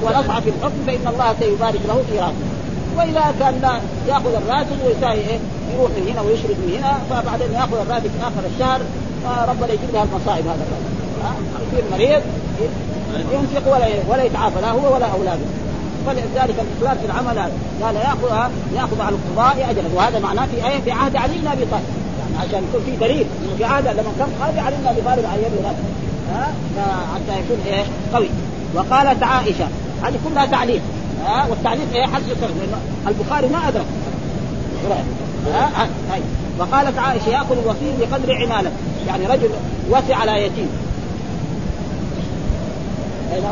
ونصح في الحكم فإن الله سيبارك له في راتبه. واذا كان لا يأخذ الراتب ويساوي إيه؟ يروح من هنا ويشرد من هنا فبعدين يأخذ الراتب في آخر الشهر فربنا يجيب لها المصائب هذا. الراتب يصير مريض ينفق ولا ولا يتعافى لا هو ولا أولاده. فلذلك الاسلام في العمل هذا قال يأخذ يأخذ على القضاء أجرا. وهذا معناه في إيه؟ في عهد علي بن أبي طالب. يعني عشان يكون في دليل في عهد لما كان قاضي علي بن أبي طالب عين له ها؟ حتى يكون إيه؟ قوي. وقالت عائشة هذه كلها تعليق. ها والتعليق إيه حد لأنه البخاري ما أدرك. ها هاي. وقالت عائشة يأكل الوصي بقدر عماله يعني رجل وسع على يتيم. يعني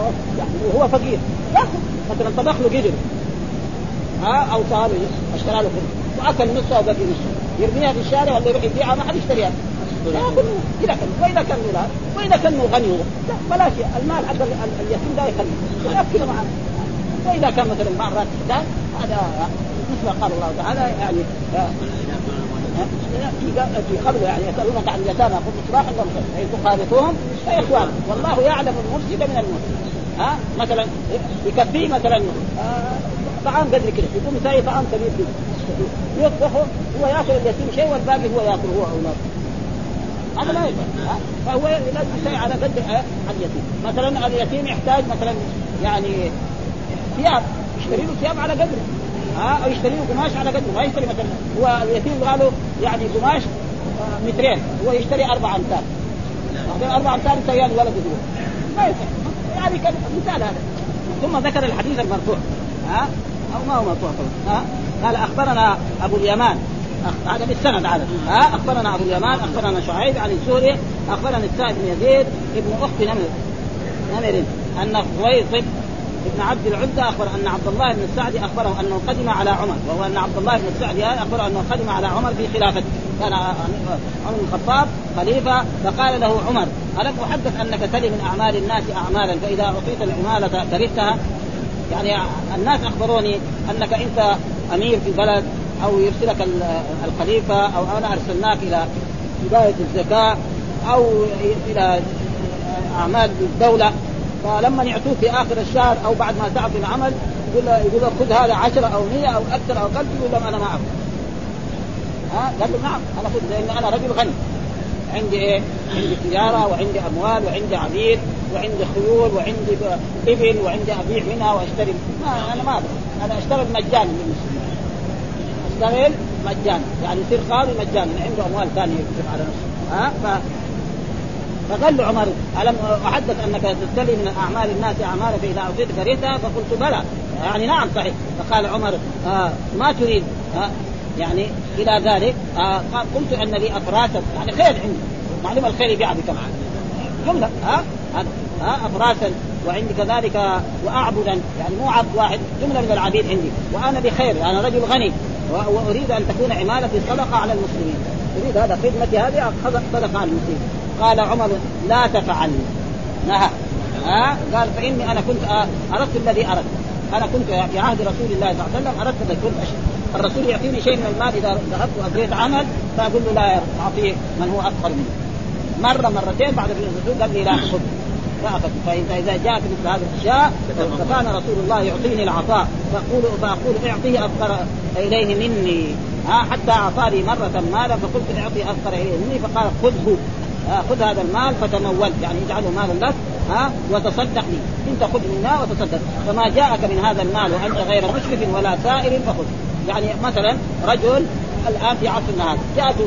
وهو فقير. مثلا طبخ له قدر. ها أو صار اشترى له وأكل نصه وبقي نصه. يرميها في الشارع ولا يروح يبيعها ما حد يشتريها. يأكل. كان وإذا كان لا وإذا كان غني. هو لا بلاش. المال حق اليتيم ده يخليه. ياكل معه. واذا كان مثلا مع الراتب ده هذا مثل ما قال الله تعالى يعني في قبل يعني يسألونك عن اليتامى قل اصلاح لهم فإن تخالطوهم فاخوان والله يعلم المفسد من المفسد. ها مثلا يكفيه مثلا آه طعام قدر كده يقوم يساوي طعام كبير كده يطبخه هو يأكل اليتيم شيء والباقي هو يأكل هو اولاده هذا لا ينفع فهو لازم شيء على قد اليتيم. مثلا اليتيم يحتاج مثلا يعني ثياب يشتري له ثياب على قدره. ها أو يشتري له قماش على قدره ما يشتري مثلا. هو اليتيم قالوا يعني قماش آه، مترين هو يشتري أربع امتار أربع امتار سيال ولد هو ما يصح يعني كان مثال هذا. ثم ذكر الحديث المرفوع. ها أو ما هو مرفوع؟ ها قال أخبرنا أبو اليمان. هذا بالسند هذا. ها أخبرنا أبو اليمان أخبرنا شعيب عن الزهري أخبرنا السائب بن يزيد ابن أخت نمر نمر أن خويصب ابن عبد العدة أخبر أن عبد الله بن السعدي أخبره أنه قدم على عمر وهو أن عبد الله بن السعدي أخبره أنه قدم على عمر في خلافته. كان عمر بن الخطاب خليفة فقال له عمر ألم أحدث أنك تلي من أعمال الناس أعمالا؟ فإذا أعطيت العمالة كرهتها يعني الناس أخبروني أنك أنت أمير في بلد أو يرسلك الخليفة أو أنا أرسلناك إلى بداية الزكاة أو إلى أعمال الدولة. فلما يعطوك في آخر الشهر أو بعد ما تعطي العمل يقول له يقول له خذ هذا 10 أو 100 أو أكثر أو أقل يقول لهم أنا ما اخذ ها؟ قال له نعم أنا خذ لأن أنا رجل غني. عندي إيه؟ عندي تجارة وعندي أموال وعندي عبيد وعندي خيول وعندي إبل وعندي أبيع منها وأشتري. ما أنا ما أبقى. أنا اشتغل مجانا للمسلمين اشتغل مجانا. يعني يصير قاضي مجانا. عنده أموال ثانية يكتب على نفسه. ها. فقال له عمر ألم أحدث أنك تبتلي من أعمال الناس اعمالا فاذا اعطيت كرهتها فقلت بلى. يعني نعم صحيح. فقال عمر آه ما تريد؟ آه يعني إلى ذلك. آه قلت أن لي افراسا. يعني خير عندي. معلومة الخير يبيع بكم جمله ها آه ها افراسا. وعندي كذلك واعبدا. يعني مو عبد واحد. جملة من العبيد عندي. وأنا بخير. أنا رجل غني. وأريد أن تكون عمالتي صدقة على المسلمين. أريد هذا خدمتي هذه صدقة على المسلمين. قال عمر لا تفعل. نهى. ها؟ قال فإني أنا كنت أردت الذي أردت. أنا كنت في عهد رسول الله صلى الله عليه وسلم أردت أن كنت الرسول يعطيني شيء من المال إذا ذهبت واجريت عمل فأقول له لا أعطيه من هو افقر مني. مرة مرتين بعد الرسول قال لي لا خذ لا اخذ فإذا جاءت مثل هذه الأشياء فكان رسول الله يعطيني العطاء. فأقول فأقول اعطيه افقر إليه مني. ها؟ حتى أعطاني مرة مالا فقلت اعطي افقر إليه مني فقال خذه. خذ هذا المال فتمول يعني اجعله مالا لك ها وتصدق لي. انت خذ منا وتصدق. فما جاءك من هذا المال وأنت غير مشرف ولا سائر فخذ. يعني مثلا رجل الآن في عصرنا هذا جاءته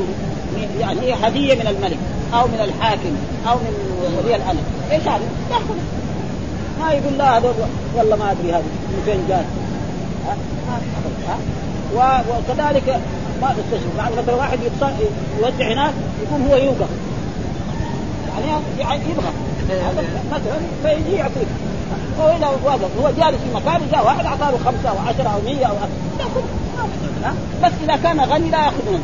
يعني هدية من الملك أو من الحاكم أو من ولي الأمر. إيش هذا؟ تأخذ. ما يقول لا هذا والله ما أدري هذا من فين جاء. وكذلك ما تستشرف يعني مثلا واحد يوزع هناك يكون هو يوقف. يبغى مثلا فيجي يعطيك. هو اذا واقف هو جالس في مكان جاء واحد اعطى له خمسة أو عشرة أو 100 أو ياخذ بس إذا كان غني لا يأخذ من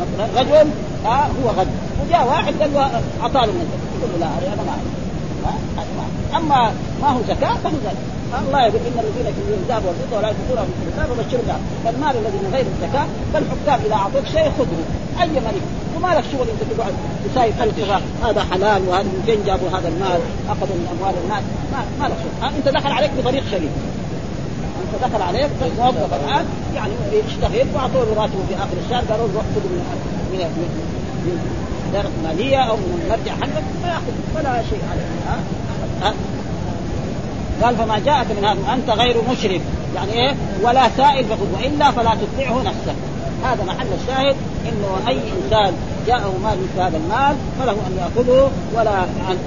مثلا رجل آه هو غني. وجاء واحد قال له اعطى له من يقول له لا أنا ما أما ما هو زكاة فهو زكاة. الله يقول إن الذين يكذبون الذهب والفضه ولا ينفقونها في الكتاب وبشرهم فالمال الذي من غير الزكاه فالحكام إذا أعطوك شيء خذه. أي ملك وما لك شغل إنت تقعد تسايب فلسفه هذا حلال وهذا من فين جابوا هذا المال؟ أخذوا من أموال الناس. ما, ما لك شغل. إنت دخل عليك بطريق شريف إنت دخل عليك موظف الان يعني يشتغل وأعطوه راتبه في آخر الشهر قالوا روح خذ من من من الاداره الماليه أو من المرجع حقك ما يأخذ. ولا شيء عليه ها؟ ها؟ قال فما جاءك من هذا؟ أنت غير مشرف يعني إيه؟ ولا سائل فخذ والا فلا تتبعه نفسك. هذا محل الشاهد إنه أي إنسان جاءه مال مثل هذا المال فله أن يأخذه ولا عن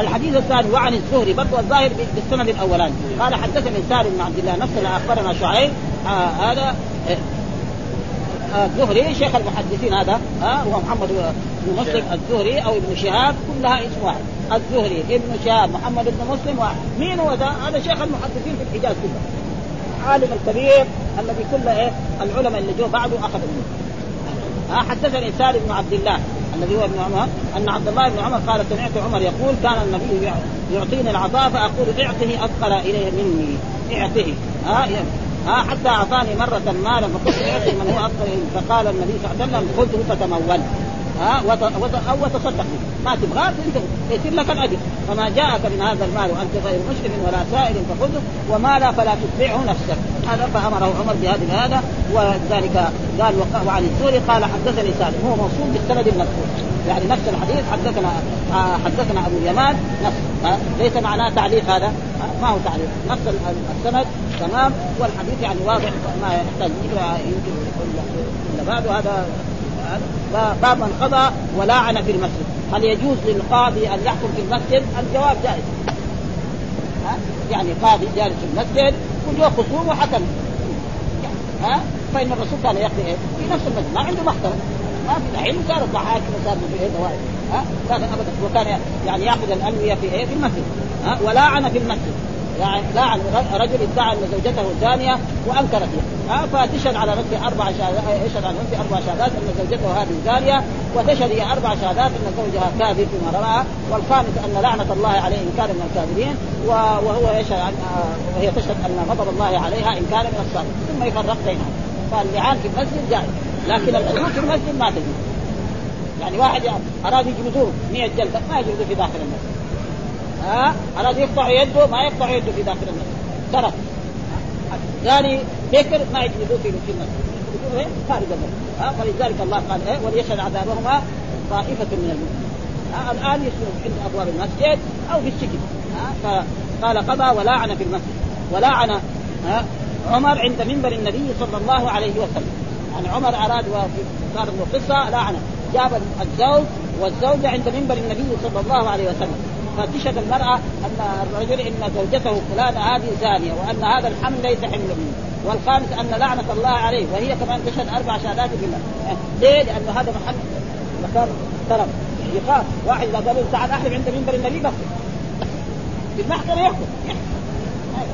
الحديث الثاني وعن الزهري برضو الظاهر بالسند الأولاني. قال حدثني سالم بن عبد الله نفس اللي أخبرنا شعيب. آه هذا الزهري آه شيخ المحدثين هذا ها آه هو محمد بن مسلم الزهري أو ابن شهاب كلها اسم واحد. الزهري ابن شهاب محمد بن مسلم واحد. مين هو ذا؟ هذا شيخ المحدثين في الحجاز كله. عالم الكبير الذي كل إيه العلماء اللي جو بعده أخذوا منه. حدثني سالم بن عبد الله الذي هو ابن عمر أن عبد الله بن عمر قال سمعت عمر يقول كان النبي يعطيني العطاء فأقول اعطه أثقل إليه مني. اعطه. ها ها حتى أعطاني مرة مالا فقلت اعطي من هو أثقل فقال النبي صلى الله عليه وسلم خذه فتمول. ها. وت... أو تصدق ما تبغاه يصير لك الأجر. فما جاءك من هذا المال وأنت غير مشرف ولا سائل فخذه. وما لا فلا تتبعه نفسك. هذا فأمره عمر بهذا هذا وذلك قال وعن الزهري قال حدثني سالم. هو موصول بالسند المذكور. يعني نفس الحديث حدثنا آه حدثنا أبو اليمان. نفس. ليس معناه تعليق هذا. ما هو تعليق. نفس السند. تمام. والحديث يعني واضح ما يحتاج يمكن ولا بعد. هذا باب من قضى ولاعن في المسجد. هل يجوز للقاضي أن يحكم في المسجد؟ الجواب جائز. ها؟ يعني قاضي جالس في المسجد وجاء خصوم وحكم. ها؟ فإن الرسول كان يقضي إيه؟ في نفس المسجد ما عنده محكمه ما في الحين صارت ضحايا صار في إيه دوائر ها؟ كان أبدا. وكان يعني يأخذ الالويه في إيه؟ في المسجد. ها؟ ولاعن في المسجد. يعني لعن رجل ادعى أن زوجته زانيه وانكرت ها فتشهد على نفسه أربع شهادات يشهد على نفسه أربع شهادات أن زوجته هذه زانيه وتشهد هي أربع شهادات أن زوجها كاذب فيما رماها والخامس أن لعنة الله عليه إن كان من الكاذبين وهو يشهد عن وهي تشهد أن غضب الله عليها إن كان من الصادق ثم يفرق بينهم. فاللعان في المسجد جائز. لكن الحدود في المسجد ما تجوز. يعني واحد أراد يجلدوه 100 جلدة ما يجلدوه في داخل المسجد. ها؟ اراد يقطع يده ما يقطع يده في داخل المسجد. ترك. ثاني بكر ما يجلدوه في المسجد. يجلدوه خارج المسجد. ها؟ ولذلك الله قال إيه؟ وليشهد عذابهما طائفة من المسلمين الآن يسلم عند أبواب المسجد أو في السجن. فقال قضى ولاعن في المسجد. ولاعن عمر عند منبر النبي صلى الله عليه وسلم. يعني عمر أراد صار له قصة لعنه. جاب الزوج والزوجه عند منبر النبي صلى الله عليه وسلم. فتشهد المرأة أن الرجل إن زوجته فلانة هذه زانية وأن هذا الحمل ليس حمل منه. والخامس أن لعنة الله عليه وهي كمان تشهد أربع شهادات بالله ليه؟ لأن هذا محل مكان ترم يخاف واحد إذا قال له تعال أحلف عند منبر النبي بس. في المحكمة يحكم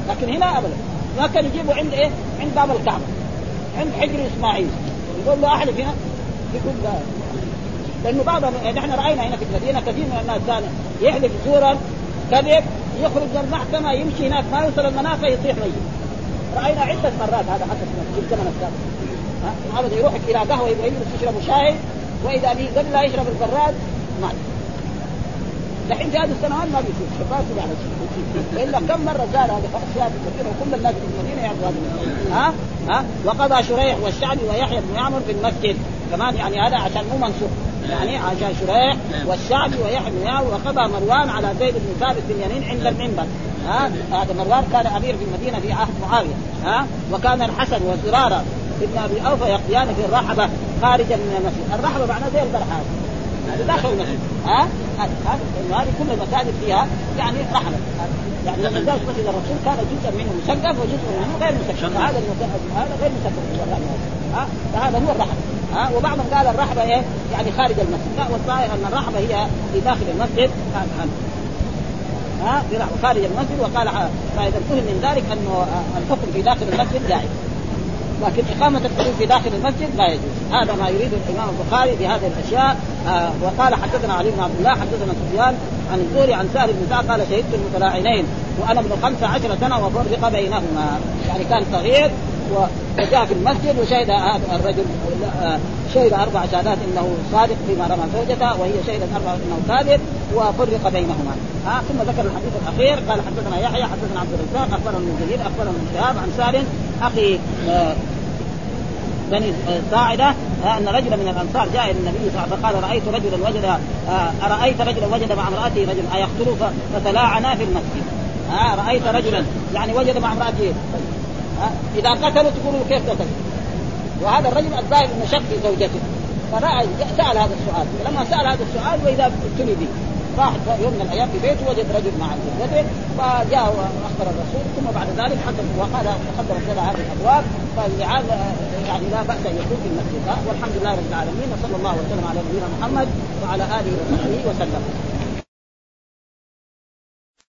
لكن هنا أبدا. ما كان يجيبه عند إيه؟ عند باب الكعبة. عند حجر إسماعيل. يقول له أحلف هنا. يقول لا لأنه بعض نحن رأينا هنا في المدينة كثير من الناس كان يحلف زورا كذب يخرج من المحكمة يمشي هناك ما يوصل المنافع يطيح ميت. رأينا عدة مرات هذا حدث في الزمن السابق. ابدا يروح إلى قهوة يبغى يجلس يشرب شاي وإذا به قبل لا يشرب البراد مات. دحين في هذه السنوات ما بيصير. شباب على شيء إلا كم مرة زار هذه اشياء كثيره وكل الناس في المدينة يعرفوا هذه ها؟ ها؟ وقضى شريح والشعبي ويحيى بن يعمر في المسجد. كمان يعني هذا عشان مو منسوخ يعني عشان شريح والشعبي ويحيى وقضى مروان على زيد بن ثابت بن يمين عند المنبر. ها؟ هذا مروان كان أمير في المدينة في عهد معاوية. ها؟ وكان الحسن وزرارة ابن أبي أوفى يقضيان في الرحبة خارجا من المسجد، الرحبة معناه زي البرحان هذا داخل المسجد ها؟ هذا هذه كل المساجد فيها يعني رحمة. يعني لما جاء مسجد الرسول كان جزء منه مسقف وجزء منه غير مسقف فهذا هذا غير مسقف ها؟ فهذا هو الرحمه ها؟ وبعضهم قال الرحبه إيه؟ يعني خارج المسجد. لا والظاهر أن الرحبه هي في داخل المسجد. ها خارج المسجد. وقال فاذا فهم من ذلك أنه الحكم في داخل المسجد جائز. لكن إقامة الحدود في داخل المسجد لا يجوز. هذا ما يريد الإمام البخاري بهذه الأشياء. آه وقال حدثنا علي بن عبد الله حدثنا سفيان عن الزهري عن سهل بن سعد قال شهدت المتلاعنين وأنا ابن خمس عشر سنة وفرق بينهما. يعني كان صغير وجاء في المسجد وشهد هذا الرجل شهد أربع شهادات إنه صادق فيما رمى زوجته وهي شهدت أربع إنه كاذب وفرق بينهما. ها ثم ذكر الحديث الأخير قال حدثنا يحيى حدثنا عبد الرزاق أخبرنا من جرير أخبرنا من شهاب عن سالم أخي بني ساعدة أن رجلا من الأنصار جاء إلى النبي صلى الله عليه وسلم فقال رأيت رجلا وجد أرأيت رجلا وجد مع امرأته رجل أيقتله فتلاعنا في المسجد. ها رأيت رجلا يعني وجد مع امرأته إذا قتلوا تقولوا كيف قتل وهذا الرجل الظاهر إنه في زوجته. فرأى سأل هذا السؤال. لما سأل هذا السؤال وإذا ابتلي به راح يوم من الأيام في بيته وجد رجل مع زوجته فجاء وأخبر الرسول ثم بعد ذلك حدث وقال تقدم لنا هذه الأبواب فاللعان يعني لا بأس أن يكون في المسجد. والحمد لله رب العالمين وصلى الله وسلم على نبينا محمد وعلى آله وصحبه وسلم.